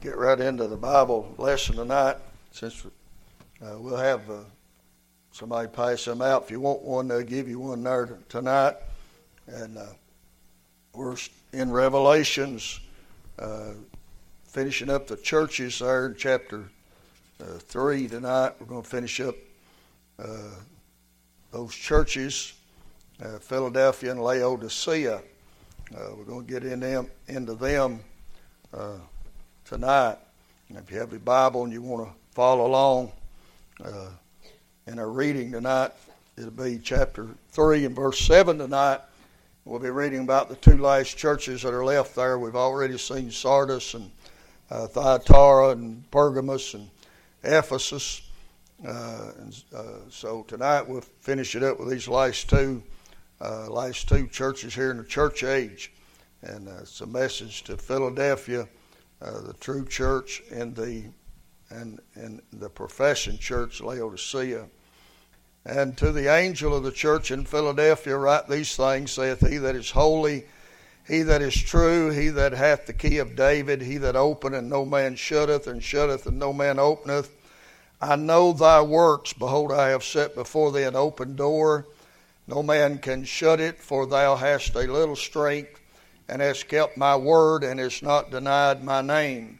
get right into the Bible lesson tonight since uh, we'll have uh, somebody pass them out. If you want one, they'll give you one there tonight. And uh, we're in Revelations, uh, finishing up the churches there in chapter uh, 3 tonight. We're going to finish up uh, those churches, Philadelphia and Laodicea. we're going to get in them, into them tonight. If you have your Bible and you want to follow along uh, in our reading tonight, it'll be chapter 3 and verse 7 tonight. We'll be reading about the two last churches that are left there. We've already seen Sardis and uh, Thyatira and Pergamos and Ephesus. Uh, and, uh, so tonight we'll finish it up with these last two, uh, last two churches here in the church age, and uh, it's a message to Philadelphia uh, the true church and the and, and the profession church Laodicea. And to the angel of the church in Philadelphia write these things, saith he that is holy, he that is true, he that hath the key of David, he that openeth and no man shutteth, and shutteth and no man openeth. I know thy works. Behold, I have set before thee an open door. No man can shut it, for thou hast a little strength and hast kept my word, and hast not denied my name.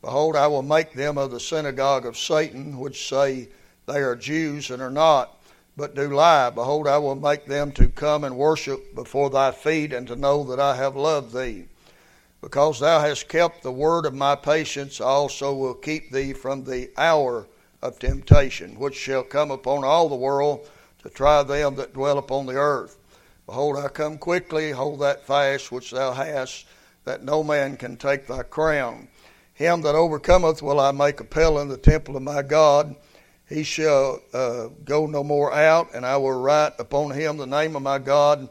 Behold, I will make them of the synagogue of Satan, which say they are Jews and are not, but do lie. Behold, I will make them to come and worship before thy feet, and to know that I have loved thee. Because thou hast kept the word of my patience, I also will keep thee from the hour of temptation, which shall come upon all the world to try them that dwell upon the earth. Behold, I come quickly, hold that fast which thou hast, that no man can take thy crown. Him that overcometh will I make a pillar in the temple of my God. He shall uh, go no more out, and I will write upon him the name of my God,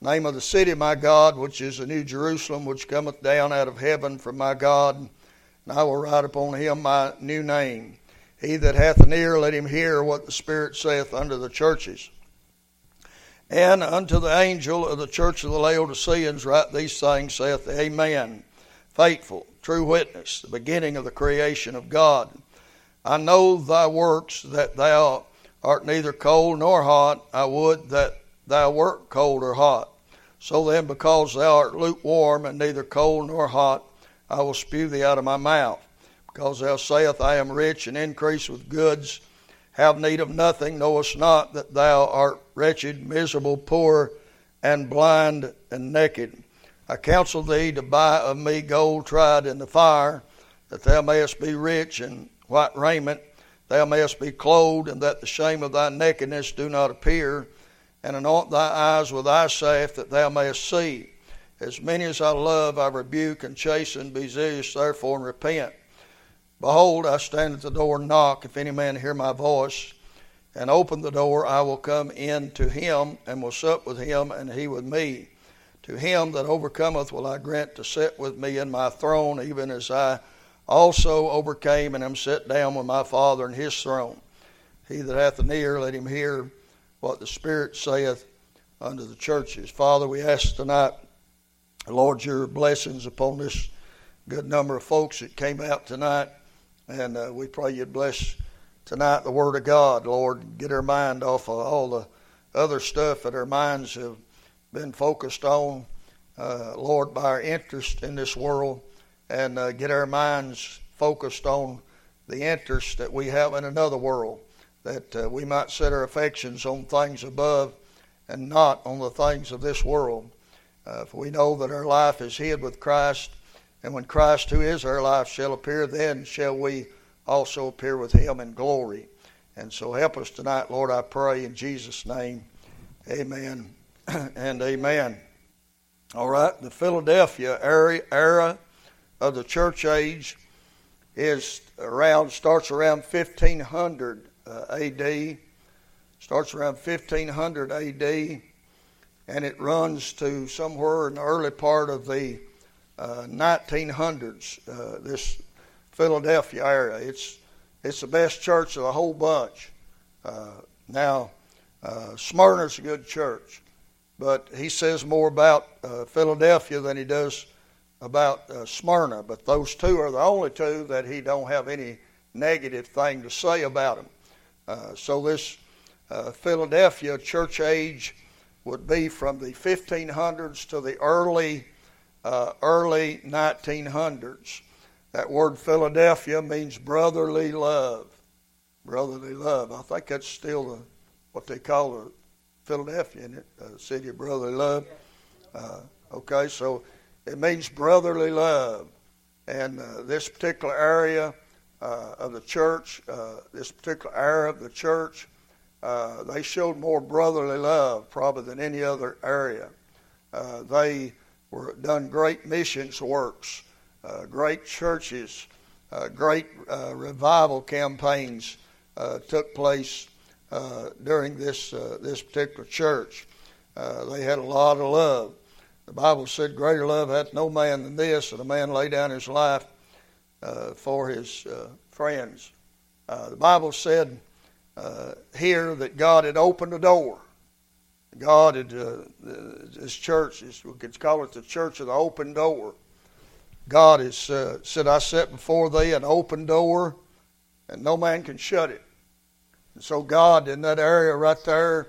name of the city of my God, which is the New Jerusalem, which cometh down out of heaven from my God. And I will write upon him my new name. He that hath an ear, let him hear what the Spirit saith unto the churches. And unto the angel of the church of the Laodiceans write these things, saith the Amen, faithful, true witness, the beginning of the creation of God. I know thy works, that thou art neither cold nor hot. I would that thou wert cold or hot. So then, because thou art lukewarm and neither cold nor hot, I will spew thee out of my mouth. Because thou sayest, I am rich and increase with goods have need of nothing, knowest not that thou art wretched, miserable, poor, and blind and naked. I counsel thee to buy of me gold tried in the fire, that thou mayest be rich in white raiment, thou mayest be clothed, and that the shame of thy nakedness do not appear, and anoint thy eyes with eye salve, that thou mayest see. As many as I love, I rebuke and chasten. Be zealous, therefore, and repent. Behold, I stand at the door and knock. If any man hear my voice and open the door, I will come in to him and will sup with him and he with me. To him that overcometh will I grant to sit with me in my throne, even as I also overcame and am set down with my Father in his throne. He that hath an ear, let him hear what the Spirit saith unto the churches. Father, we ask tonight, Lord, your blessings upon this good number of folks that came out tonight. And uh, we pray you'd bless tonight the Word of God, Lord. Get our mind off of all the other stuff that our minds have been focused on, uh, Lord, by our interest in this world, and uh, get our minds focused on the interest that we have in another world, that uh, we might set our affections on things above and not on the things of this world. Uh, for we know that our life is hid with Christ and when Christ, who is our life, shall appear, then shall we also appear with him in glory. And so help us tonight, Lord, I pray in Jesus' name. Amen and amen. All right, the Philadelphia era of the church age is around starts around 1500 uh, A.D. Starts around 1500 A.D. and it runs to somewhere in the early part of the 1900s, uh, uh, this Philadelphia area. It's it's the best church of the whole bunch. Uh, now, uh, Smyrna's a good church, but he says more about uh, Philadelphia than he does about uh, Smyrna, but those two are the only two that he don't have any negative thing to say about them. Uh, so this uh, Philadelphia church age would be from the 1500s to the early early 1900s. That word Philadelphia means brotherly love. Brotherly love. I think that's still the, what they call the Philadelphia? Uh, city of brotherly love. Uh, okay, so it means brotherly love. And uh, this particular area uh, of the church, uh, this particular area of the church, uh, they showed more brotherly love probably than any other area. they were done great missions works, great churches, great revival campaigns took place during this this particular church. they had a lot of love. The Bible said, Greater love hath no man than this, that a man lay down his life uh, for his uh, friends. Uh, the Bible said uh, here that God had opened a door. God had, uh, this church, we could call it the church of the open door. God has uh, said, I set before thee an open door, and no man can shut it. And so, God, in that area right there,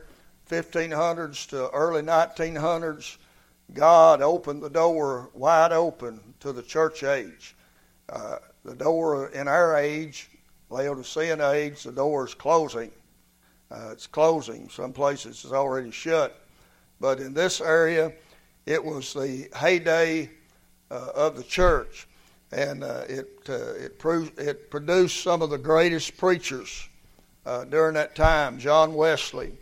1500s to early 1900s, God opened the door wide open to the church age. Uh, the door in our age, Laodicean age, the door is closing. Uh, it's closing. Some places it's already shut. But in this area, it was the heyday uh, of the church. And uh, it, uh, it, it produced some of the greatest preachers uh, during that time John Wesley,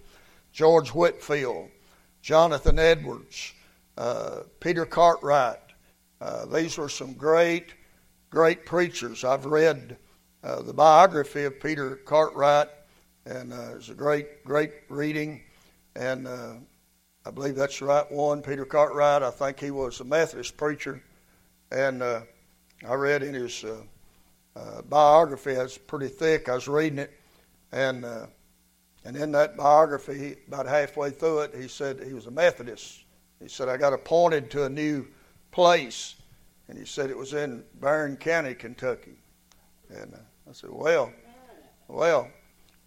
George Whitefield, Jonathan Edwards uh, Peter Cartwright. These were some great, great preachers. I've read the biography of Peter Cartwright, and it's a great, great reading. And I believe that's the right one. Peter Cartwright, I think he was a Methodist preacher. And uh, I read in his biography, it's pretty thick. I was reading it. And, and in that biography, about halfway through it, he said he was a Methodist he said, I got appointed to a new place. And he said it was in Barren County, Kentucky. And uh, I said, well, well.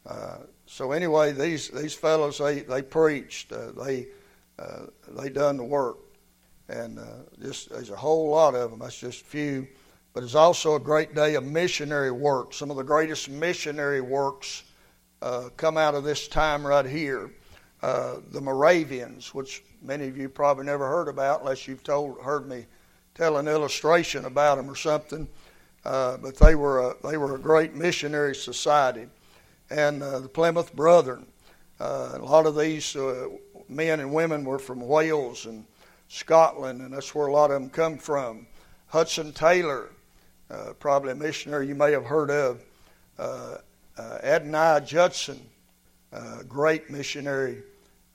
Uh, so anyway, these these fellows they they preached, uh, they uh, they done the work, and uh, just there's a whole lot of them. That's just a few, but it's also a great day of missionary work. Some of the greatest missionary works uh, come out of this time right here. the Moravians, which many of you probably never heard about unless you've told heard me tell an illustration about them or something. Uh, but they were a, they were a great missionary society, and uh, the Plymouth Brethren. Uh, a lot of these uh, men and women were from Wales and Scotland, and that's where a lot of them come from. Hudson Taylor, uh, probably a missionary you may have heard of. Uh, Adoniram Judson, great missionary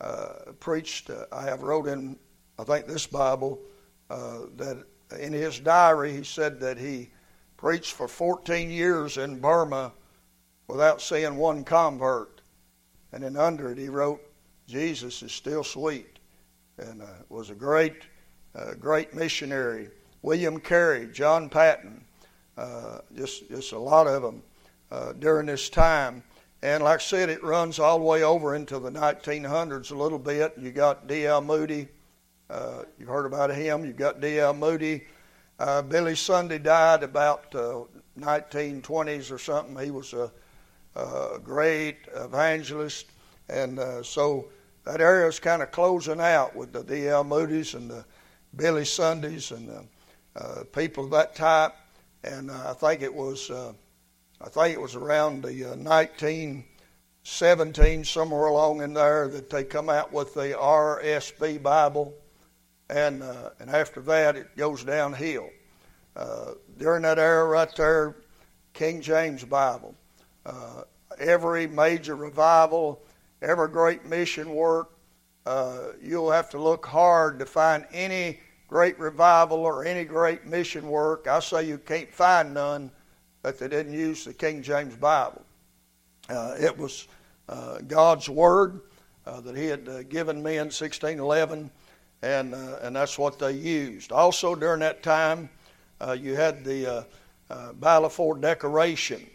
uh, preached. Uh, I have wrote in, I think, this Bible uh, that in his diary he said that he preached for 14 years in Burma without seeing one convert. And then under it he wrote, Jesus is still sweet. And uh, was a great, uh, great missionary. William Carey, John Paton, uh, just, just a lot of them uh, during this time. And like I said, it runs all the way over into the 1900s a little bit. You got D.L. Moody. Uh, you've heard about him. You've got D.L. Moody. Uh, Billy Sunday died about uh, 1920s or something. He was a, a great evangelist. And so that area is kind of closing out with the D.L. Moody's and the Billy Sundays and the uh, people of that type. And uh, I think it was I think it was around the uh, 1917, somewhere along in there, that they come out with the RSV Bible, and uh, and after that it goes downhill. Uh, during that era right there, King James Bible, uh, every major revival, every great mission work, uh, you'll have to look hard to find any great revival or any great mission work. I say you can't find none that they didn't use the King James Bible. Uh, it was uh, God's Word uh, that He had uh, given me in 1611, and uh, and that's what they used. Also during that time, you had the Balfour Declaration.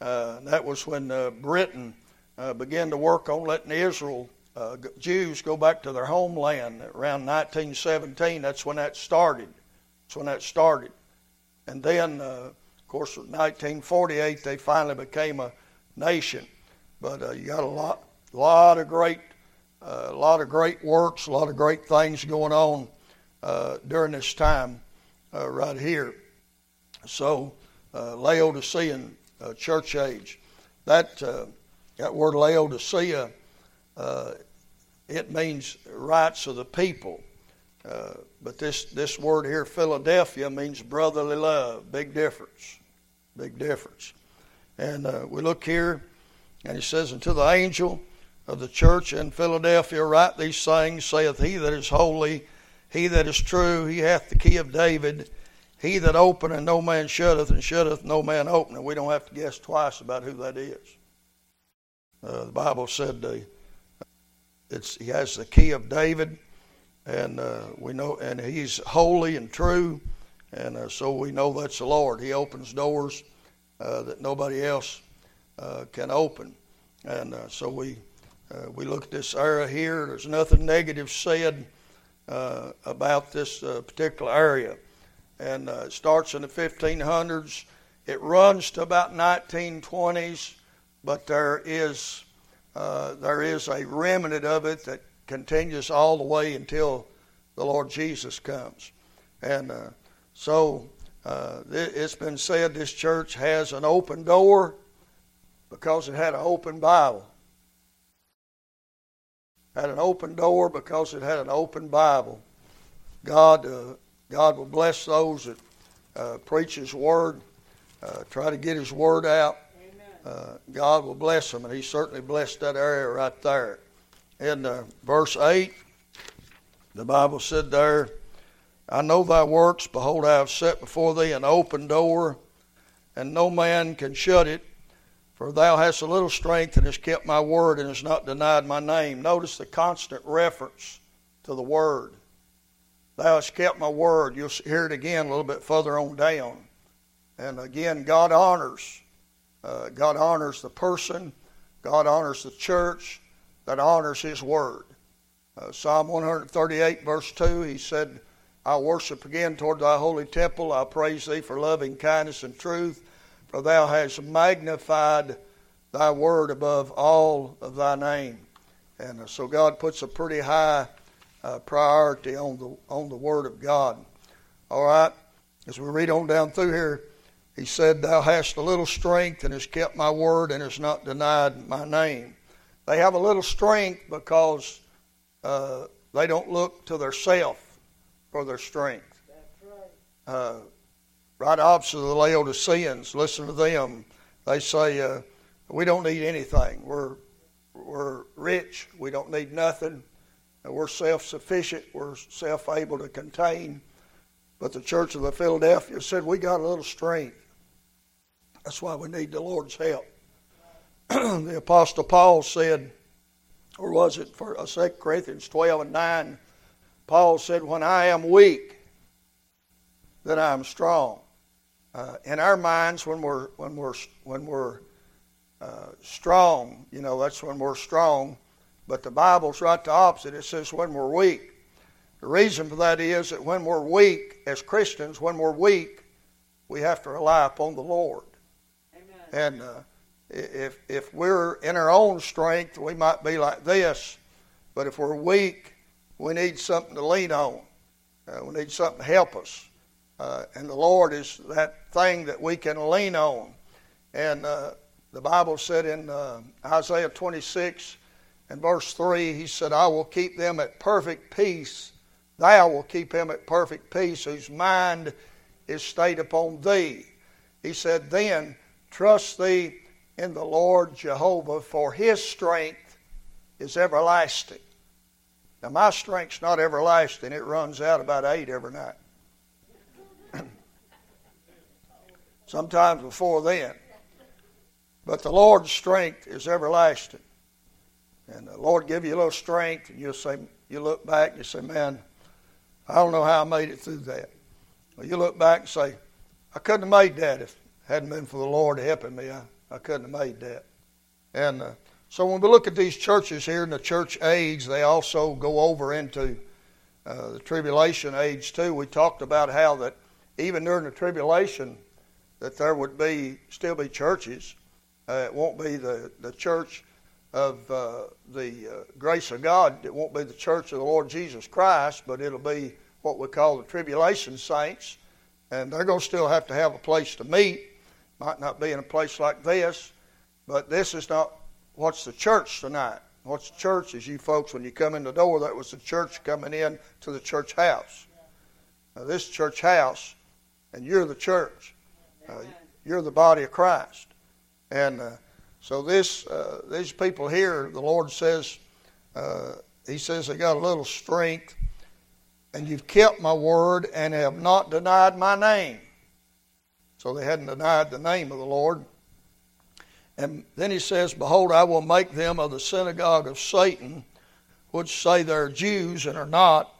That was when Britain uh, began to work on letting Israel uh, Jews go back to their homeland around 1917. That's when that started. That's when that started, and then of course, in 1948 they finally became a nation. But you got a lot, lot of great uh, a lot of great works, a lot of great things going on uh, during this time uh, right here. So, uh, Laodicean uh, church age. That uh, that word Laodicea, uh, it means rights of the people. Uh, but this this word here, Philadelphia, means brotherly love. Big difference. Big difference. And uh, we look here, and he says, "Unto the angel." of the church in Philadelphia write these things, saith he that is holy, he that is true, he hath the key of David, he that openeth no man shutteth, and shutteth no man openeth. We don't have to guess twice about who that is. Uh, the Bible said uh, it's, he has the key of David, and uh, we know, and he's holy and true, and uh, so we know that's the Lord. He opens doors uh, that nobody else can open, and so we we look at this area here, there's nothing negative said about this particular area. And it starts in the 1500s. It runs to about 1920s, but there is, uh, there is a remnant of it that continues all the way until the Lord Jesus comes. And uh, so it's been said this church has an open door because it had an open Bible had an open door because it had an open Bible. God, uh, God will bless those that uh, preach His Word, uh, try to get His Word out. Uh, God will bless them, and He certainly blessed that area right there. In uh, verse 8, the Bible said there, I know thy works. Behold, I have set before thee an open door, and no man can shut it. For thou hast a little strength and hast kept my word and hast not denied my name. Notice the constant reference to the word. Thou hast kept my word. You'll hear it again a little bit further on down. And again, God honors. Uh, God honors the person. God honors the church that honors His word. Uh, Psalm 138, verse 2, he said, I worship again toward thy holy temple. I praise thee for loving kindness and truth for thou hast magnified thy word above all of thy name. And uh, so God puts a pretty high uh, priority on the on the word of God. All right, as we read on down through here, he said, "Thou hast a little strength and hast kept my word and hast not denied my name." They have a little strength because uh, they don't look to their self for their strength. That's right. Uh, right opposite of the Laodiceans. Listen to them. They say, uh, we don't need anything. We're, we're rich. We don't need nothing. We're self sufficient. We're self able to contain. But the church of the Philadelphia said, we got a little strength. That's why we need the Lord's help. the Apostle Paul said, or was it for 2 uh, Corinthians 12 and 9? Paul said, When I am weak, then I am strong uh, in our minds when we're when we're when we're uh, strong, you know, that's when we're strong. But the Bible's right the opposite. It says when we're weak. The reason for that is that when we're weak as Christians, when we're weak, we have to rely upon the Lord. Amen. And uh, if if we're in our own strength, we might be like this. But if we're weak, we need something to lean on. Uh, we need something to help us. Uh, and the Lord is that thing that we can lean on. And uh, the Bible said in uh, Isaiah 26 and verse 3, He said, I will keep them at perfect peace. Thou will keep him at perfect peace whose mind is stayed upon thee. He said, Then trust thee in the Lord Jehovah, for his strength is everlasting. Now, my strength's not everlasting, it runs out about eight every night. sometimes before then. But the Lord's strength is everlasting. And the Lord give you a little strength, and you'll say, you look back and you say, man, I don't know how I made it through that. Well, you look back and say, I couldn't have made that if it hadn't been for the Lord helping me. I, I couldn't have made that. And uh, so when we look at these churches here in the church age, they also go over into uh, the tribulation age too. We talked about how that even during the tribulation, that there would be still be churches. Uh, it won't be the, the church of uh, the uh, grace of God. It won't be the church of the Lord Jesus Christ, but it'll be what we call the tribulation saints. And they're going to still have to have a place to meet. Might not be in a place like this, but this is not what's the church tonight. What's the church is you folks, when you come in the door, that was the church coming in to the church house. Now, this church house, and you're the church. Uh, you're the body of Christ. And uh, so this, uh, these people here, the Lord says, uh, He says they got a little strength, and you've kept my word and have not denied my name. So they hadn't denied the name of the Lord. And then he says, Behold, I will make them of the synagogue of Satan, which say they're Jews and are not,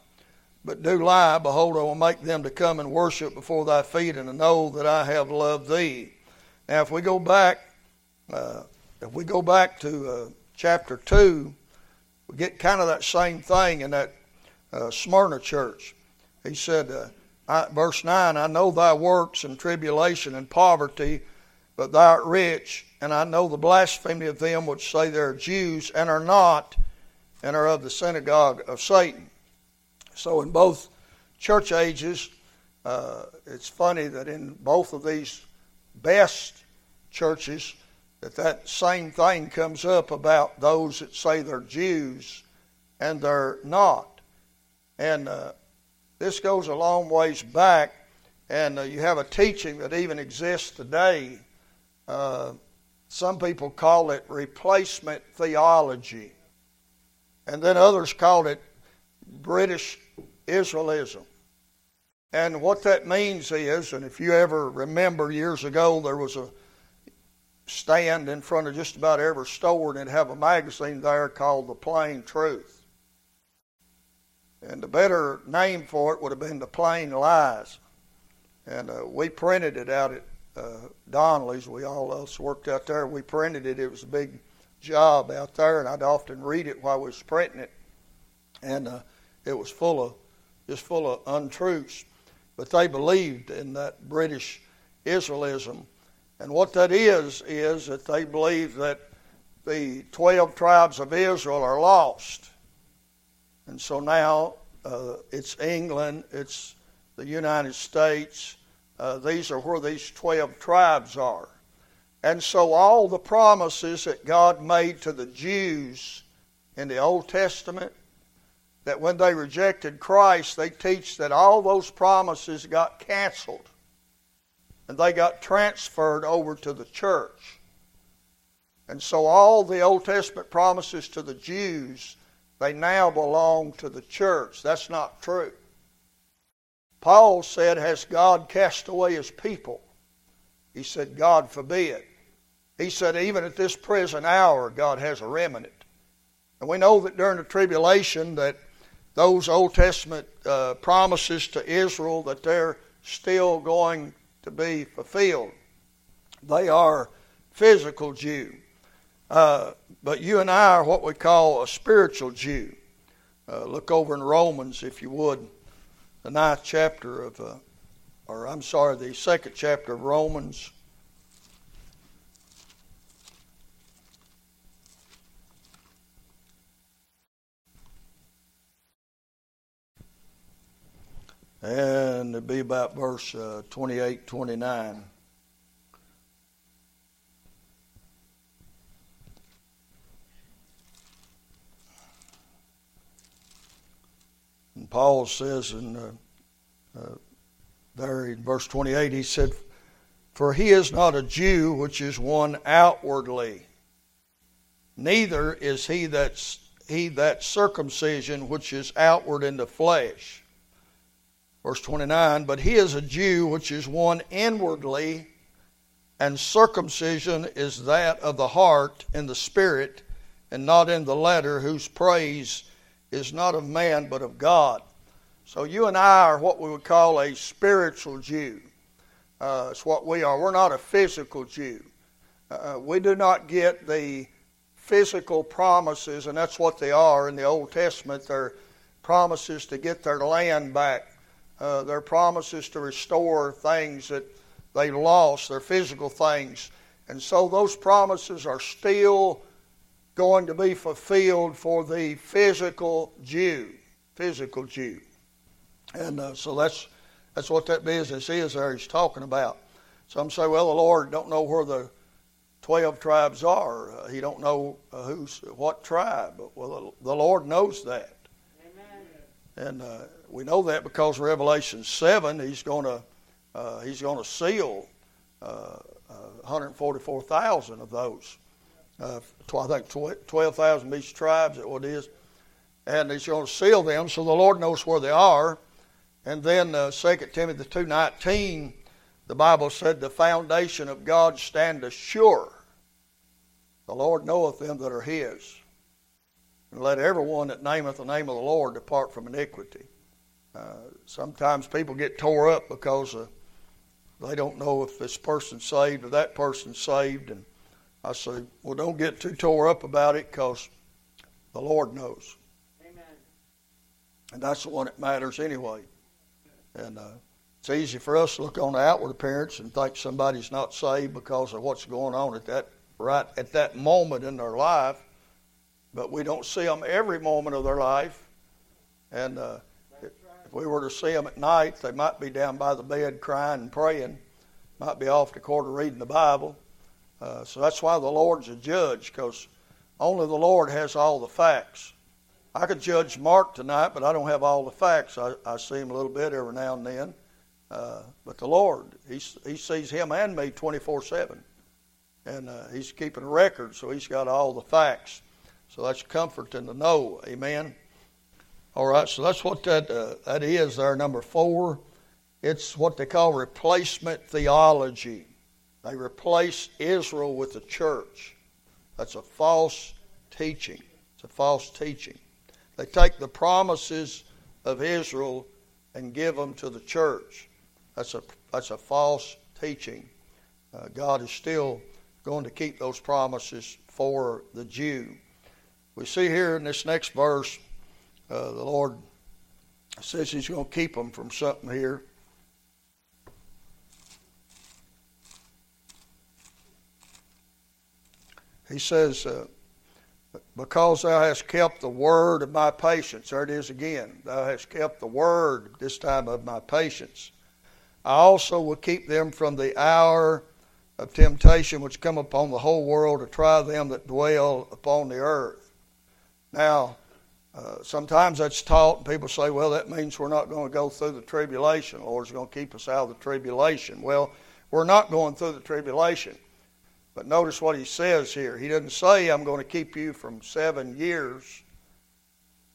but do lie. Behold, I will make them to come and worship before thy feet and to know that I have loved thee. Now, if we go back uh, if we go back to uh, chapter 2, we get kind of that same thing in that uh, Smyrna church. He said, uh, I, verse 9, I know thy works and tribulation and poverty, but thou art rich, and I know the blasphemy of them which say they are Jews and are not, and are of the synagogue of Satan. So, in both church ages, uh, it's funny that in both of these best churches, that that same thing comes up about those that say they're Jews and they're not. And uh, this goes a long ways back, and uh, you have a teaching that even exists today. Uh, some people call it replacement theology, and then others call it British Israelism. And what that means is, and if you ever remember years ago, there was a stand in front of just about every store and have a magazine there called The Plain Truth. And the better name for it would have been The Plain Lies. And uh, we printed it out at uh, Donnelley's. We all else worked out there. We printed it. It was a big job out there, and I'd often read it while I was printing it. And uh, it was full of, just full of untruths. But they believed in that British Israelism and what that is, is that they believe that the 12 tribes of Israel are lost. And so now uh, it's England, it's the United States. Uh, these are where these 12 tribes are. And so all the promises that God made to the Jews in the Old Testament, that when they rejected Christ, they teach that all those promises got canceled and they got transferred over to the church. And so all the Old Testament promises to the Jews, they now belong to the church. That's not true. Paul said, Has God cast away his people? He said, God forbid. He said, Even at this present hour, God has a remnant. And we know that during the tribulation that those Old Testament uh, promises to Israel that they're still going to be fulfilled. They are physical Jew. Uh, but you and I are what we call a spiritual Jew. Uh, look over in Romans, if you would, the ninth chapter of, uh, or I'm sorry, the second chapter of Romans. And it'd be about verse uh, 28, 29. And Paul says in uh, uh, there in verse 28, he said, For he is not a Jew which is one outwardly, neither is he that, he that circumcision which is outward in the flesh Verse 29 But he is a Jew which is one inwardly, and circumcision is that of the heart in the spirit, and not in the letter, whose praise is not of man but of God. So you and I are what we would call a spiritual Jew. Uh, it's what we are. We're not a physical Jew. Uh, we do not get the physical promises, and that's what they are in the Old Testament. They're promises to get their land back. Uh, they're promises to restore things that they lost, their physical things. And so those promises are still going to be fulfilled for the physical Jew. Physical Jew. And uh, so that's that's what that business is there he's talking about. Some say, well, the Lord don't know where the 12 tribes are. Uh, he don't know uh, who's what tribe. Well, the, the Lord knows that. Amen. And uh, we know that because Revelation 7, he's going to uh, he's going to seal uh, 144,000 of those. I think 12,000 each tribes, that what it is. And he's going to seal them so the Lord knows where they are. And then uh, 2 Timothy 2.19, the Bible said, the foundation of God standeth sure. The Lord knoweth them that are his. And let everyone that nameth the name of the Lord depart from iniquity. Uh, sometimes people get tore up because uh, they don't know if this person's saved or that person's saved. And I say, well, don't get too tore up about it because the Lord knows. Amen. And that's the one that matters anyway. And uh, it's easy for us to look on the outward appearance and think somebody's not saved because of what's going on at that right at that moment in their life. But we don't see them every moment of their life. And uh, if we were to see them at night, they might be down by the bed crying and praying, might be off the quarter reading the Bible. Uh, so that's why the Lord's a judge, because only the Lord has all the facts. I could judge Mark tonight, but I don't have all the facts. I, I see him a little bit every now and then. Uh, but the Lord, he, he sees him and me 24 7. And uh, he's keeping a record, so he's got all the facts. So that's comforting to know. Amen. All right, so that's what that, uh, that is there, number four. It's what they call replacement theology. They replace Israel with the church. That's a false teaching. It's a false teaching. They take the promises of Israel and give them to the church. That's a, that's a false teaching. Uh, God is still going to keep those promises for the Jew. We see here in this next verse, uh, the Lord says He's going to keep them from something here. He says, uh, because thou hast kept the word of my patience. There it is again. Thou hast kept the word, this time of my patience. I also will keep them from the hour of temptation which come upon the whole world to try them that dwell upon the earth. Now, uh, sometimes that's taught, and people say, well, that means we're not going to go through the tribulation. The Lord's going to keep us out of the tribulation. Well, we're not going through the tribulation. But notice what he says here. He doesn't say, I'm going to keep you from seven years.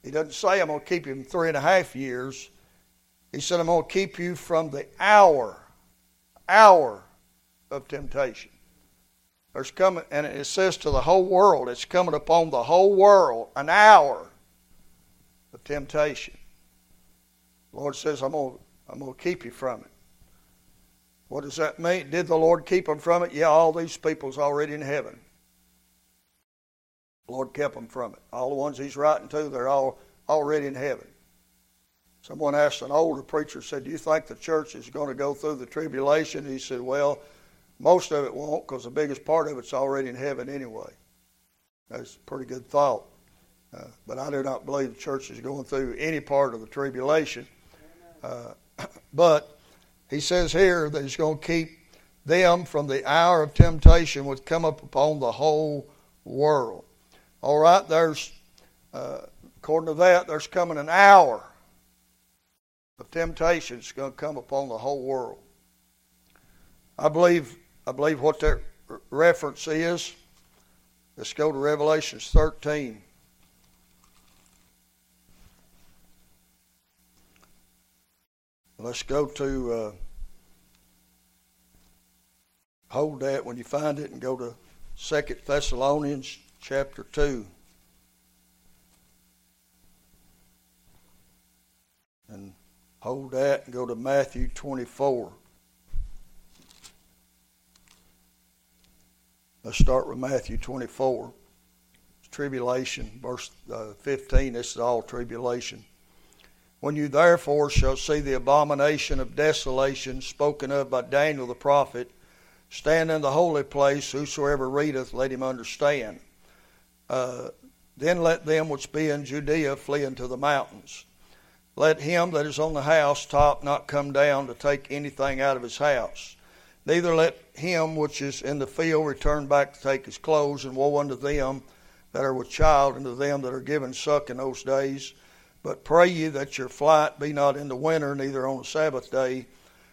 He doesn't say, I'm going to keep you from three and a half years. He said, I'm going to keep you from the hour, hour of temptation. There's coming, and it says to the whole world, it's coming upon the whole world, an hour temptation. The Lord says, I'm going, I'm to keep you from it. What does that mean? Did the Lord keep them from it? Yeah, all these people's already in heaven. The Lord kept them from it. All the ones He's writing to, they're all already in heaven. Someone asked an older preacher, said, Do you think the church is going to go through the tribulation? He said, Well, most of it won't because the biggest part of it's already in heaven anyway. That's a pretty good thought. Uh, but I do not believe the church is going through any part of the tribulation. Uh, but he says here that he's going to keep them from the hour of temptation which come up upon the whole world. All right, there's, uh, according to that, there's coming an hour of temptation that's going to come upon the whole world. I believe, I believe what that reference is. Let's go to Revelations 13. Let's go to, uh, hold that when you find it and go to Second Thessalonians chapter 2. And hold that and go to Matthew 24. Let's start with Matthew 24. It's tribulation, verse uh, 15. This is all tribulation. When you therefore shall see the abomination of desolation spoken of by Daniel the prophet, stand in the holy place, whosoever readeth, let him understand. Uh, then let them which be in Judea flee into the mountains. Let him that is on the house top not come down to take anything out of his house. Neither let him which is in the field return back to take his clothes, and woe unto them that are with child, and to them that are given suck in those days. But pray ye that your flight be not in the winter, neither on the Sabbath day,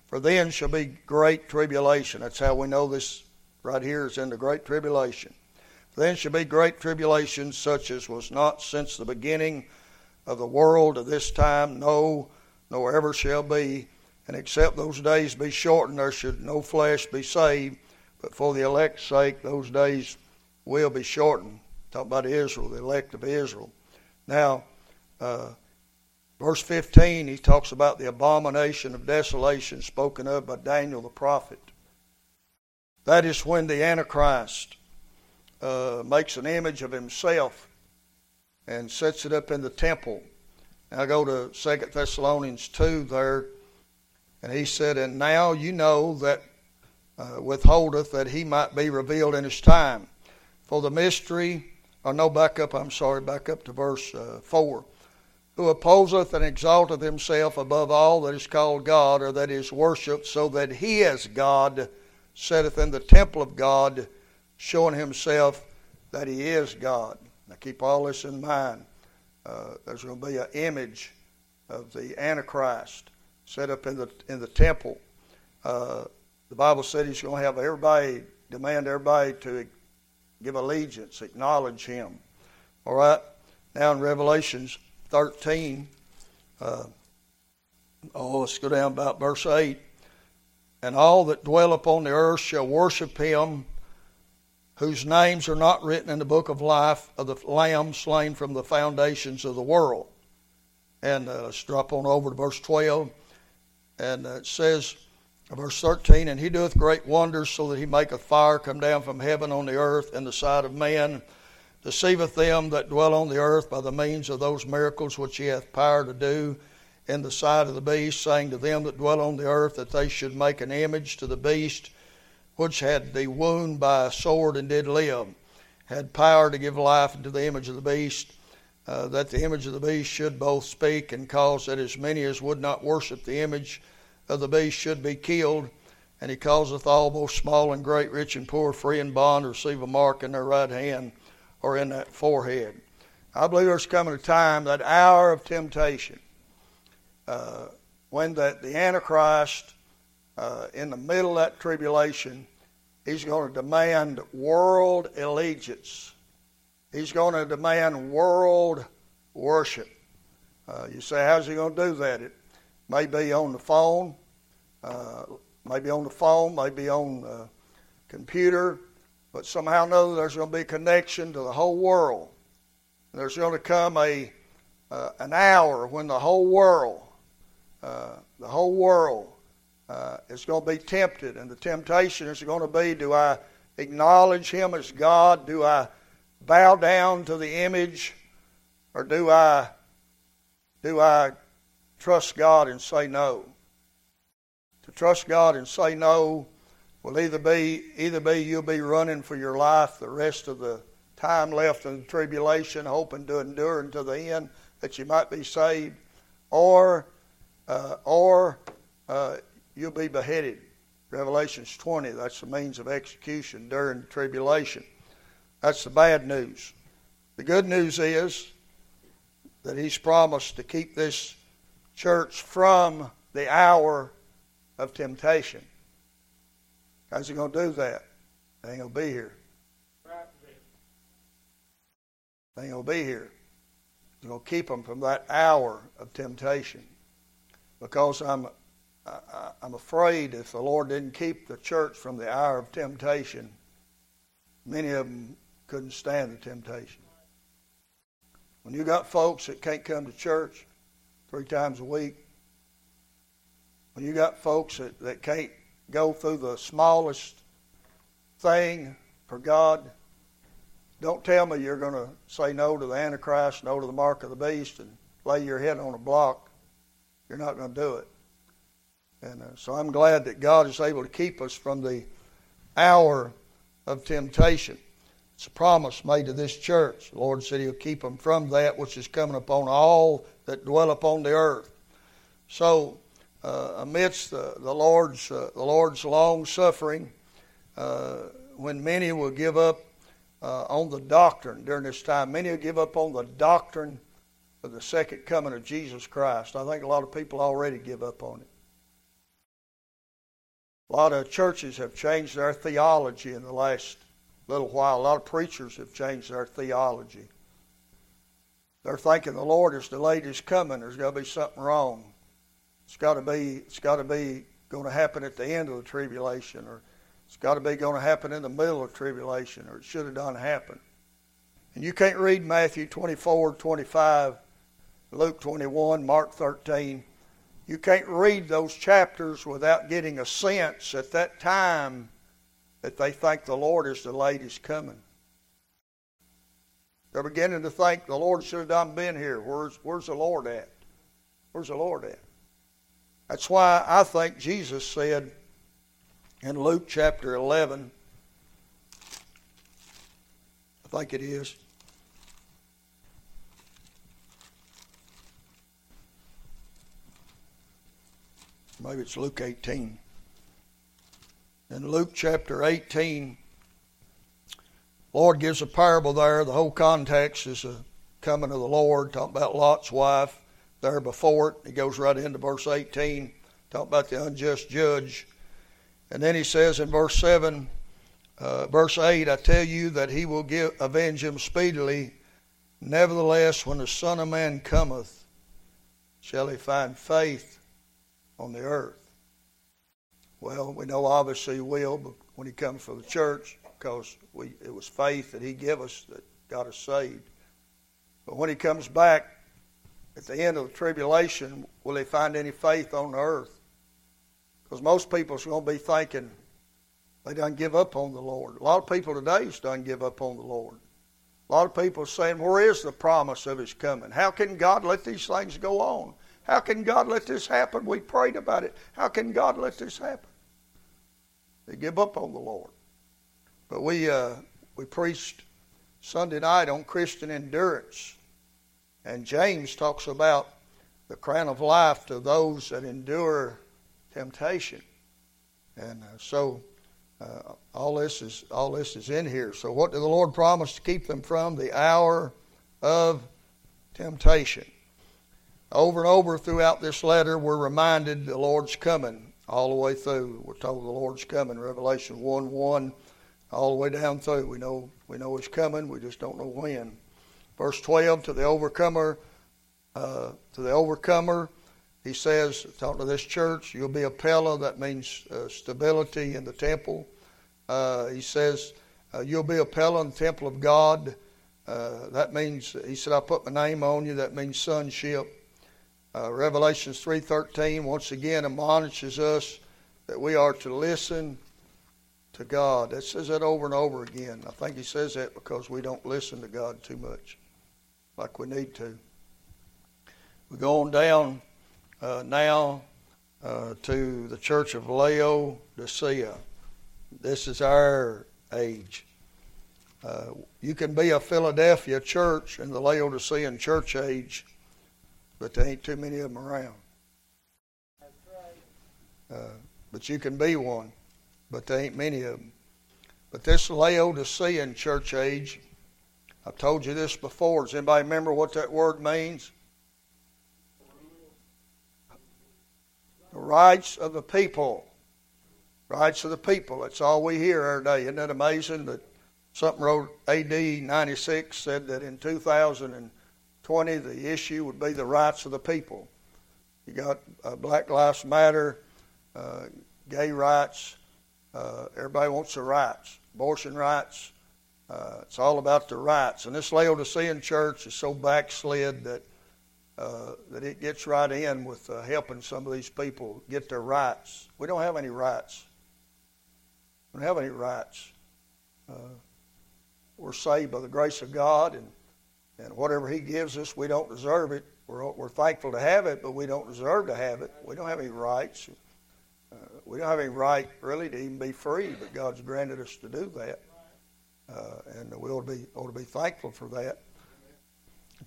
for then shall be great tribulation. That's how we know this right here is in the great tribulation. Then shall be great tribulation, such as was not since the beginning of the world to this time, no, nor ever shall be. And except those days be shortened, there should no flesh be saved. But for the elect's sake, those days will be shortened. Talk about Israel, the elect of Israel. Now, uh, Verse 15, he talks about the abomination of desolation spoken of by Daniel the prophet. That is when the Antichrist uh, makes an image of himself and sets it up in the temple. Now go to 2 Thessalonians 2 there, and he said, And now you know that uh, withholdeth that he might be revealed in his time. For the mystery, or no, back up, I'm sorry, back up to verse uh, 4 who opposeth and exalteth himself above all that is called God or that is worshipped, so that he as God sitteth in the temple of God, showing himself that he is God. Now keep all this in mind. Uh, there's going to be an image of the Antichrist set up in the in the temple. Uh, the Bible said he's going to have everybody demand everybody to give allegiance, acknowledge him. All right. Now in Revelations 13. Uh, oh, let's go down about verse 8. And all that dwell upon the earth shall worship him whose names are not written in the book of life of the Lamb slain from the foundations of the world. And uh, let's drop on over to verse 12. And it says, verse 13, And he doeth great wonders, so that he maketh fire come down from heaven on the earth in the sight of men deceiveth them that dwell on the earth by the means of those miracles which he hath power to do in the sight of the beast, saying to them that dwell on the earth that they should make an image to the beast which had the wound by a sword and did live, had power to give life unto the image of the beast, uh, that the image of the beast should both speak and cause that as many as would not worship the image of the beast should be killed. And he causeth all, both small and great, rich and poor, free and bond, to receive a mark in their right hand or in that forehead. I believe there's coming a time, that hour of temptation, uh, when that the Antichrist, uh, in the middle of that tribulation, he's going to demand world allegiance. He's going to demand world worship. Uh, you say, how's he going to do that? It may be on the phone, uh, maybe on the phone, maybe on the computer, but somehow another, there's going to be a connection to the whole world. There's going to come a uh, an hour when the whole world, uh, the whole world, uh, is going to be tempted, and the temptation is going to be: Do I acknowledge Him as God? Do I bow down to the image, or do I do I trust God and say no? To trust God and say no will either be either be you'll be running for your life the rest of the time left in the tribulation, hoping to endure until the end that you might be saved, or uh, or uh, you'll be beheaded. Revelations 20, that's the means of execution during the tribulation. That's the bad news. The good news is that He's promised to keep this church from the hour of temptation. How's he going to do that? They ain't going to be here. They ain't going to be here. He's going to keep them from that hour of temptation. Because I'm, I, I'm afraid if the Lord didn't keep the church from the hour of temptation, many of them couldn't stand the temptation. When you got folks that can't come to church three times a week, when you got folks that, that can't go through the smallest thing for God, don't tell me you're going to say no to the Antichrist, no to the mark of the beast, and lay your head on a block. You're not going to do it. And uh, so I'm glad that God is able to keep us from the hour of temptation. It's a promise made to this church. The Lord said He'll keep them from that which is coming upon all that dwell upon the earth. So, uh, amidst the, the Lord's uh, the Lord's long suffering, uh, when many will give up uh, on the doctrine during this time, many will give up on the doctrine of the second coming of Jesus Christ. I think a lot of people already give up on it. A lot of churches have changed their theology in the last little while. A lot of preachers have changed their theology. They're thinking the Lord is delayed his coming. There's got to be something wrong. It's got to be. It's got to be going to happen at the end of the tribulation, or it's got to be going to happen in the middle of tribulation, or it should have done happen. And you can't read Matthew 24, 25, Luke 21, Mark 13. You can't read those chapters without getting a sense at that time that they think the Lord is delayed his coming. They're beginning to think the Lord should have done been here. Where's, where's the Lord at? Where's the Lord at? That's why I think Jesus said in Luke chapter 11, I think it is, maybe it's Luke 18. In Luke chapter 18, Lord gives a parable there. The whole context is the coming of the Lord, talking about Lot's wife there before it. He goes right into verse 18, talking about the unjust judge. And then he says in verse 7, uh, verse 8, I tell you that he will give, avenge him speedily. Nevertheless, when the Son of Man cometh, shall he find faith on the earth? Well, we know obviously he will but when he comes for the church because we, it was faith that he gave us that got us saved. But when he comes back at the end of the tribulation, will they find any faith on earth? Because most people are going to be thinking they don't give up on the Lord. A lot of people today don't give up on the Lord. A lot of people saying, Where is the promise of his coming? How can God let these things go on? How can God let this happen? We prayed about it. How can God let this happen? They give up on the Lord. But we, uh, we preached Sunday night on Christian endurance. And James talks about the crown of life to those that endure temptation. And uh, so uh, all this is all this is in here. So what did the Lord promise to keep them from? The hour of temptation. Over and over throughout this letter, we're reminded the Lord's coming all the way through. We're told the Lord's coming. Revelation 1 1 all the way down through. We know we know it's coming. We just don't know when. Verse 12 to the overcomer, uh, to the overcomer, he says, talking to this church, you'll be a pillar. That means uh, stability in the temple. Uh, he says, uh, you'll be a pillar in the temple of God. Uh, that means he said, I put my name on you. That means sonship. Uh, Revelations 3:13 once again admonishes us that we are to listen to God. It says that over and over again. I think he says that because we don't listen to God too much, like we need to. We go on down uh, now uh, to the church of Laodicea. This is our age. Uh, you can be a Philadelphia church in the Laodicean church age, but there ain't too many of them around. Uh, but you can be one but there ain't many of them. But this Laodicean church age, I've told you this before. Does anybody remember what that word means? The rights of the people. Rights of the people. That's all we hear every day. Isn't that amazing that something wrote AD 96 said that in 2020 the issue would be the rights of the people. You got uh, Black Lives Matter, uh, gay rights, uh, everybody wants the rights, abortion rights. Uh, it's all about the rights. And this Laodicean church is so backslid that uh, that it gets right in with uh, helping some of these people get their rights. We don't have any rights. We don't have any rights. Uh, we're saved by the grace of God, and, and whatever He gives us, we don't deserve it. We're, we're thankful to have it, but we don't deserve to have it. We don't have any rights. Uh, we don't have any right, really, to even be free, but God's granted us to do that. Uh, and we ought to, be, ought to be thankful for that.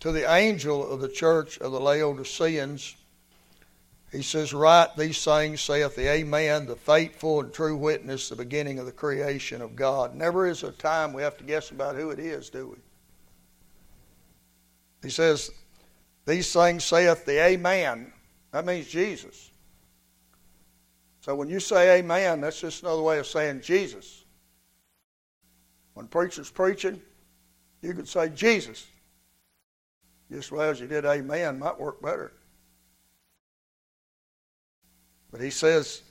To the angel of the church of the Laodiceans, he says, Write these things, saith the Amen, the faithful and true witness, the beginning of the creation of God. Never is a time we have to guess about who it is, do we? He says, These things saith the Amen. That means Jesus. So when you say Amen, that's just another way of saying Jesus. When preacher's preaching, you could say Jesus. Just well as you did Amen might work better. But he says,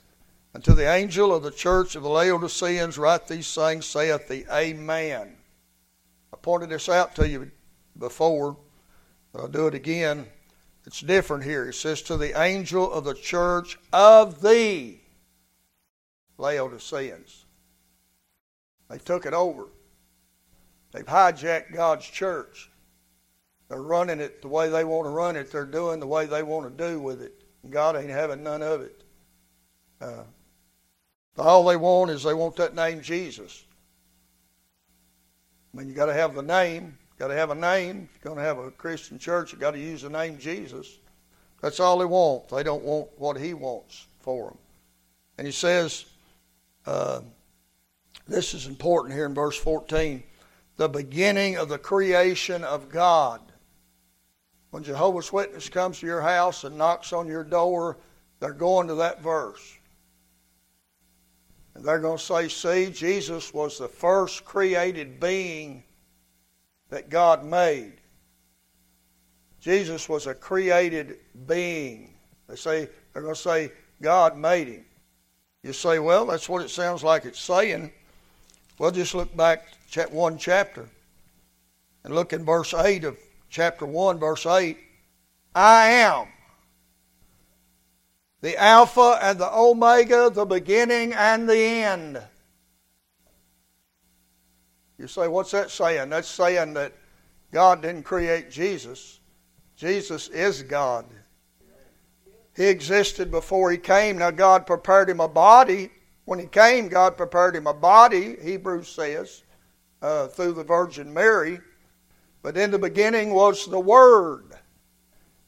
Unto the angel of the church of the Laodiceans write these things, saith the Amen. I pointed this out to you before, but I'll do it again. It's different here. It says, To the angel of the church of the Laodiceans. They took it over. They've hijacked God's church. They're running it the way they want to run it. They're doing the way they want to do with it. God ain't having none of it. Uh, all they want is they want that name Jesus. I mean, you got to have the name. Got to have a name. If you're going to have a Christian church, you got to use the name Jesus. That's all they want. They don't want what He wants for them. And He says, uh, this is important here in verse 14 the beginning of the creation of God. When Jehovah's Witness comes to your house and knocks on your door, they're going to that verse. And they're going to say, see, Jesus was the first created being that God made. Jesus was a created being. They say they're going to say God made him. You say, well, that's what it sounds like it's saying. Well, just look back one chapter and look in verse 8 of chapter 1, verse 8. I am the Alpha and the Omega, the beginning and the end. You say, what's that saying? That's saying that God didn't create Jesus. Jesus is God. He existed before he came. Now, God prepared him a body. When he came, God prepared him a body, Hebrews says, uh, through the Virgin Mary. But in the beginning was the Word.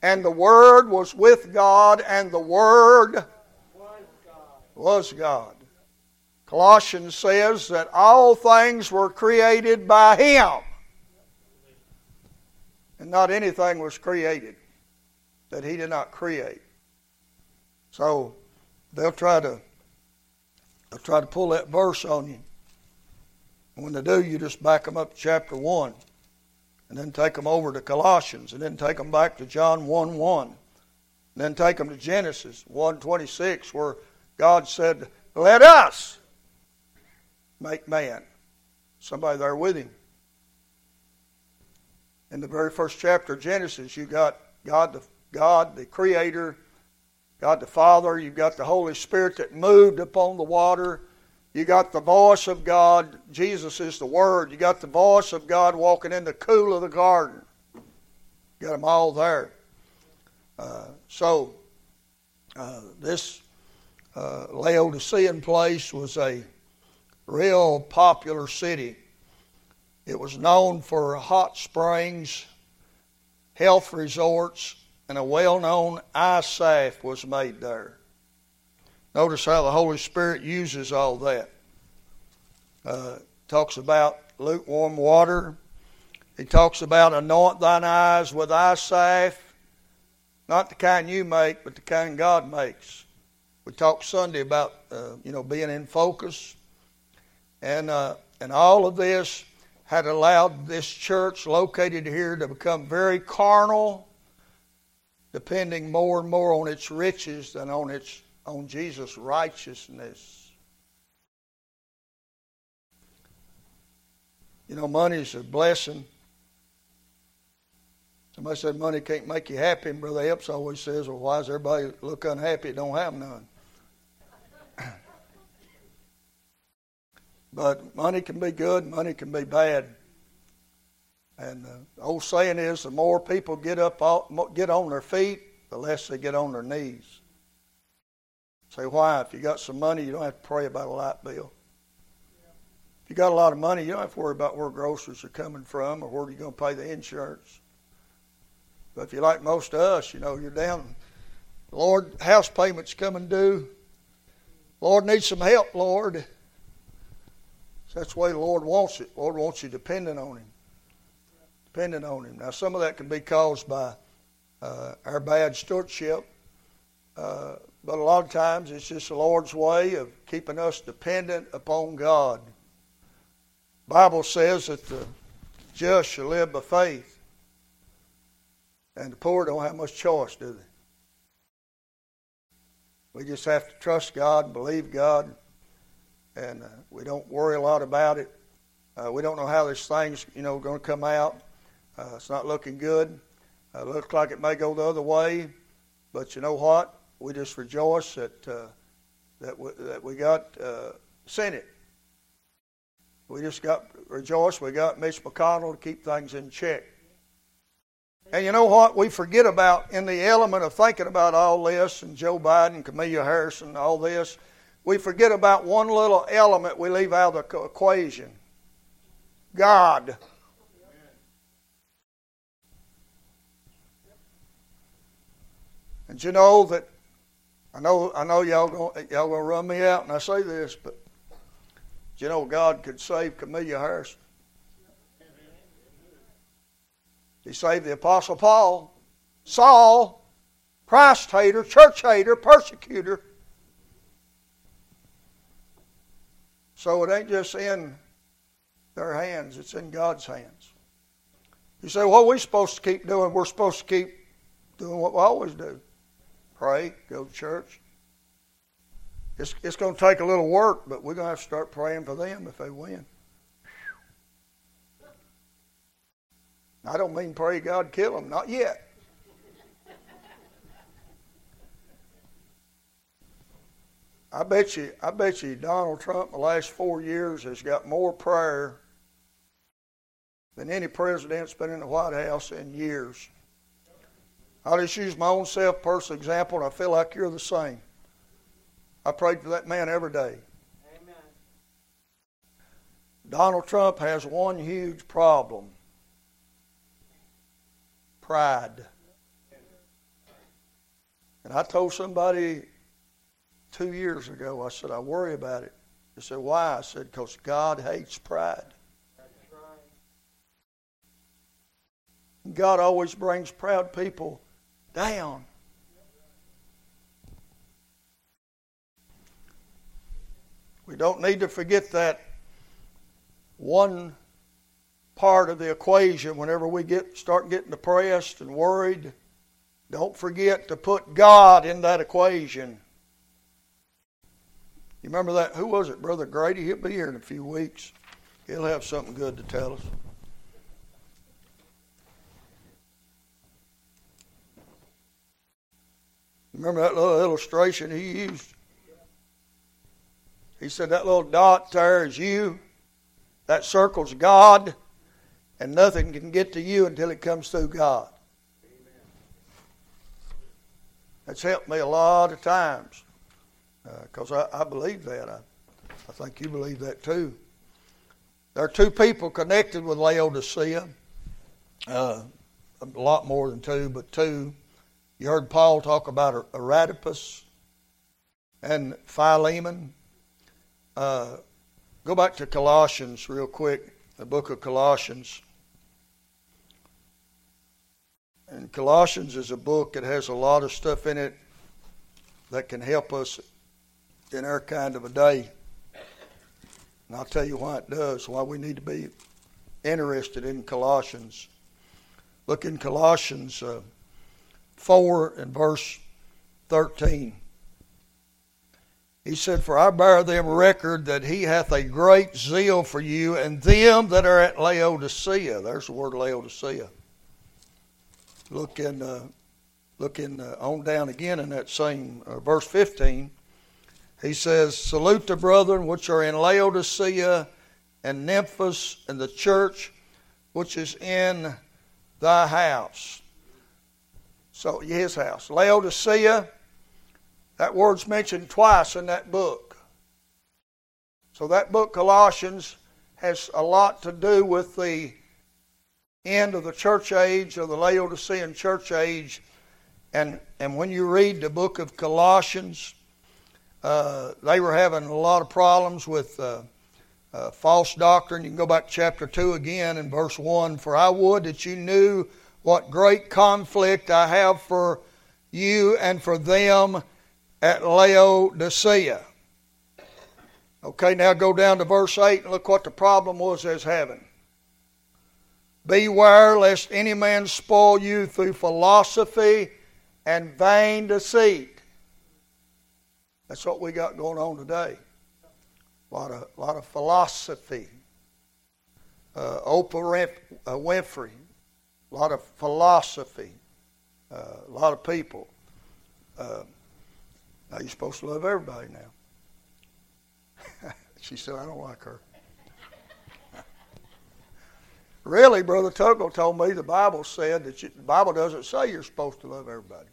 And the Word was with God, and the Word was God. Colossians says that all things were created by Him, and not anything was created that He did not create. So they'll try to they'll try to pull that verse on you. And when they do, you just back them up to chapter one and then take them over to Colossians, and then take them back to John 1 1. And then take them to Genesis 1 26, where God said, Let us make man. Somebody there with him. In the very first chapter of Genesis, you got God the God, the Creator, God the Father, you've got the Holy Spirit that moved upon the water, you got the voice of God. Jesus is the Word. You got the voice of God walking in the cool of the garden. Got them all there. Uh, so, uh, this uh, Laodicean place was a real popular city. It was known for hot springs, health resorts, and a well known eye salve was made there. Notice how the Holy Spirit uses all that. Uh, talks about lukewarm water. He talks about anoint thine eyes with eye salve, not the kind you make, but the kind God makes. We talked Sunday about uh, you know being in focus, and uh, and all of this had allowed this church located here to become very carnal, depending more and more on its riches than on its on Jesus' righteousness. You know, money is a blessing. Somebody said money can't make you happy, and Brother Epps always says, well, why does everybody look unhappy? Don't have none. but money can be good, money can be bad. And uh, the old saying is, the more people get up, get on their feet, the less they get on their knees. Say why? If you got some money, you don't have to pray about a light bill. If you got a lot of money, you don't have to worry about where groceries are coming from or where you're going to pay the insurance. But if you're like most of us, you know, you're down. Lord, house payments coming due. Lord needs some help, Lord. So that's the way the Lord wants it. Lord wants you dependent on Him. Dependent on Him. Now, some of that can be caused by uh, our bad stewardship, uh, but a lot of times it's just the Lord's way of keeping us dependent upon God. Bible says that the just shall live by faith. And the poor don't have much choice, do they? We just have to trust God and believe God, and uh, we don't worry a lot about it. Uh, we don't know how this thing's, you know, going to come out. Uh, it's not looking good. Uh, it looks like it may go the other way, but you know what? We just rejoice that uh, that we, that we got uh, Senate. We just got rejoice. We got Mitch McConnell to keep things in check. And you know what? We forget about in the element of thinking about all this and Joe Biden, Kamala Harris, and all this. We forget about one little element we leave out of the equation God. And you know that I know I know y'all gonna, y'all gonna run me out and I say this, but you know God could save Kamala Harris. He saved the Apostle Paul, Saul, Christ hater, church hater, persecutor. So it ain't just in their hands, it's in God's hands. You say, what are we supposed to keep doing? We're supposed to keep doing what we always do pray, go to church. It's, it's going to take a little work, but we're going to have to start praying for them if they win. I don't mean pray God kill them, not yet. I bet you, I bet you, Donald Trump, the last four years, has got more prayer than any president's been in the White House in years. I'll just use my own self personal example, and I feel like you're the same. I prayed for that man every day. Amen. Donald Trump has one huge problem pride. And I told somebody two years ago, I said, I worry about it. They said, Why? I said, Because God hates pride. God always brings proud people down. We don't need to forget that one part of the equation whenever we get start getting depressed and worried. Don't forget to put God in that equation. You remember that? Who was it? Brother Grady? He'll be here in a few weeks. He'll have something good to tell us. Remember that little illustration he used? He said that little dot there is you, that circle's God, and nothing can get to you until it comes through God. That's helped me a lot of times because uh, I, I, believe that. I, I think you believe that too. There are two people connected with Laodicea. Uh, a lot more than two, but two. You heard Paul talk about Eradipus and Philemon. Uh, go back to Colossians real quick, the book of Colossians. And Colossians is a book that has a lot of stuff in it that can help us in our kind of a day. And I'll tell you why it does, why we need to be interested in Colossians. Look in Colossians uh, 4 and verse 13. He said, For I bear them record that he hath a great zeal for you and them that are at Laodicea. There's the word Laodicea. look in, uh, look in, uh, on down again in that same uh, verse 15. He says, Salute the brethren which are in Laodicea and Nymphas and the church which is in thy house. So, his house. Laodicea, that word's mentioned twice in that book. So, that book, Colossians, has a lot to do with the end of the church age, of the Laodicean church age. And, and when you read the book of Colossians, uh, they were having a lot of problems with uh, uh, false doctrine. You can go back to chapter 2 again in verse 1. For I would that you knew what great conflict I have for you and for them at Laodicea. Okay, now go down to verse 8 and look what the problem was as having. Beware lest any man spoil you through philosophy and vain deceit. That's what we got going on today. A lot of, a lot of philosophy. Uh, Oprah uh, Winfrey, a lot of philosophy. Uh, a lot of people. Uh, now you're supposed to love everybody now. she said, I don't like her. really, Brother Tuggle told me the Bible said that you, the Bible doesn't say you're supposed to love everybody.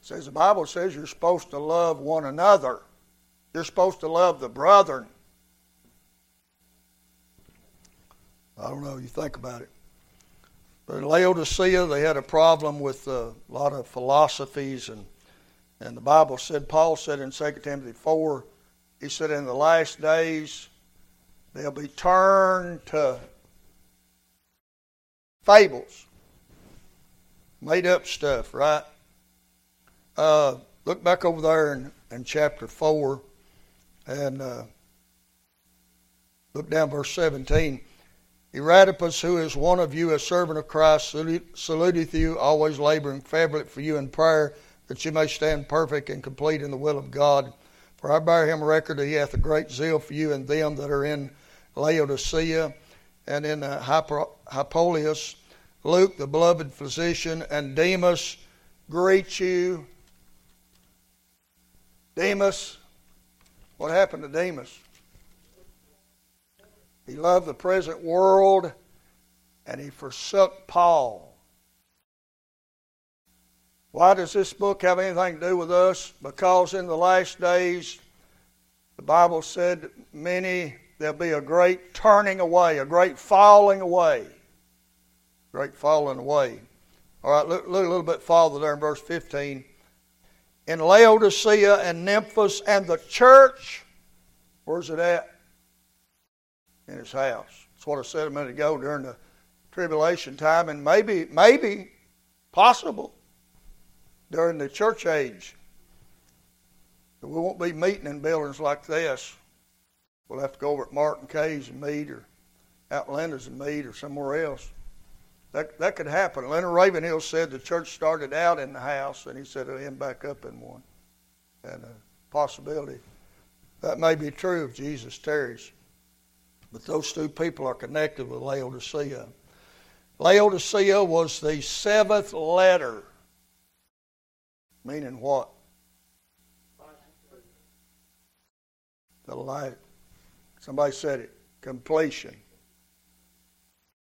Says the Bible says you're supposed to love one another. You're supposed to love the brethren. I don't know, you think about it. But in Laodicea, they had a problem with a lot of philosophies, and, and the Bible said, Paul said in 2 Timothy 4, he said, In the last days, they'll be turned to fables, made up stuff, right? Uh, look back over there in, in chapter 4 and uh, look down verse 17. Eradipus, who is one of you, a servant of Christ, saluteth you, always laboring favorably for you in prayer, that you may stand perfect and complete in the will of God. For I bear him record that he hath a great zeal for you and them that are in Laodicea and in uh, Hierapolis. Luke, the beloved physician, and Demas greet you Demas, what happened to Demas? He loved the present world and he forsook Paul. Why does this book have anything to do with us? Because in the last days, the Bible said many, there'll be a great turning away, a great falling away. Great falling away. All right, look, look a little bit farther there in verse 15 in Laodicea and Nymphas and the church. Where's it at? In his house. That's what I said a minute ago during the tribulation time, and maybe, maybe, possible during the church age. We won't be meeting in buildings like this. We'll have to go over at Martin K's and meet, or Outlanders and meet, or somewhere else. That, that could happen. Leonard Ravenhill said the church started out in the house, and he said it'll end back up in one. And a possibility. That may be true if Jesus tarries. But those two people are connected with Laodicea. Laodicea was the seventh letter. Meaning what? The light. Somebody said it. Completion.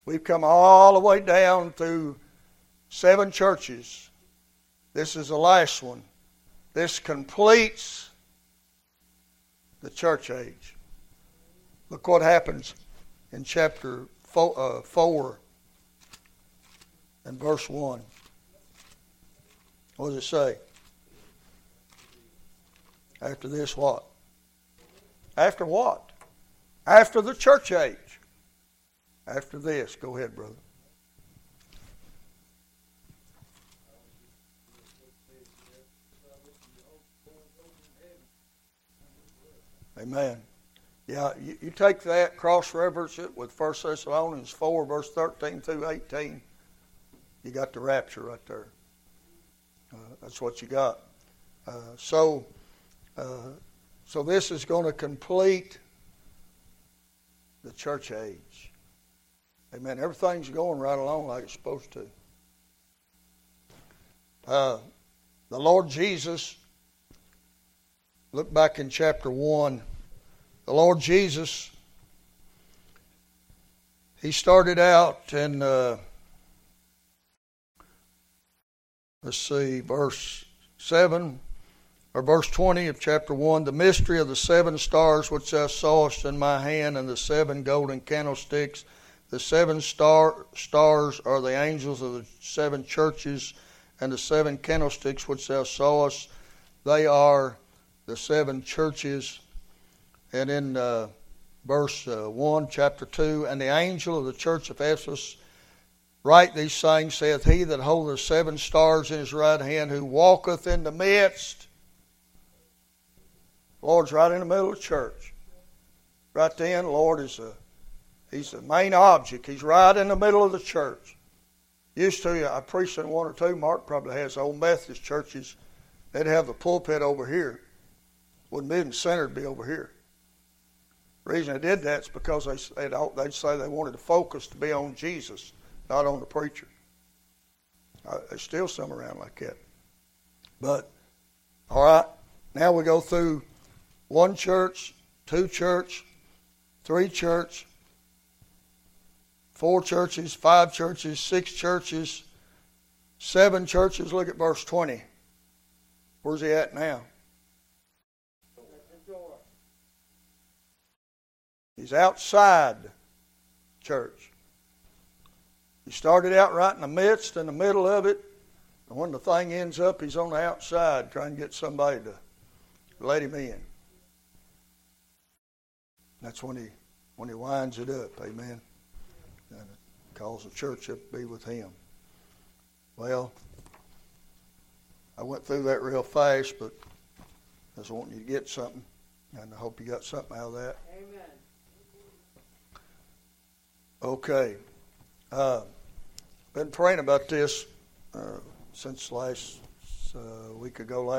We've come all the way down through seven churches. This is the last one. This completes the church age. Look what happens in chapter four, uh, 4 and verse 1. What does it say? After this, what? After what? After the church age after this. Go ahead, brother. Amen. Yeah, you, you take that, cross reference it with 1 Thessalonians 4, verse 13 through 18. You got the rapture right there. Uh, that's what you got. Uh, so, uh, so this is going to complete the church age. Amen. Everything's going right along like it's supposed to. Uh, the Lord Jesus, look back in chapter 1. The Lord Jesus, he started out in, uh, let's see, verse 7 or verse 20 of chapter 1 the mystery of the seven stars which thou sawest in my hand and the seven golden candlesticks. The seven star, stars are the angels of the seven churches and the seven candlesticks which thou sawest. They are the seven churches and in uh, verse uh, 1 chapter 2 and the angel of the church of ephesus write these things saith he that holdeth seven stars in his right hand who walketh in the midst Lord's right in the middle of the church. Right then, Lord is a, He's the main object. He's right in the middle of the church. Used to, I preached in one or two. Mark probably has old Methodist churches. They'd have the pulpit over here. Wouldn't be in the center; it'd be over here. The reason they did that is because they they'd, they'd say they wanted the focus to be on Jesus, not on the preacher. Uh, there's still some around like that. But all right, now we go through one church, two church, three church, four churches, five churches, six churches, seven churches. Look at verse 20. Where's he at now? He's outside church. He started out right in the midst, in the middle of it, and when the thing ends up, he's on the outside trying to get somebody to let him in. That's when he when he winds it up, amen. And it calls the church up to be with him. Well, I went through that real fast, but I was wanting you to get something, and I hope you got something out of that. Amen. Okay. Uh, been praying about this uh, since last uh, week ago, last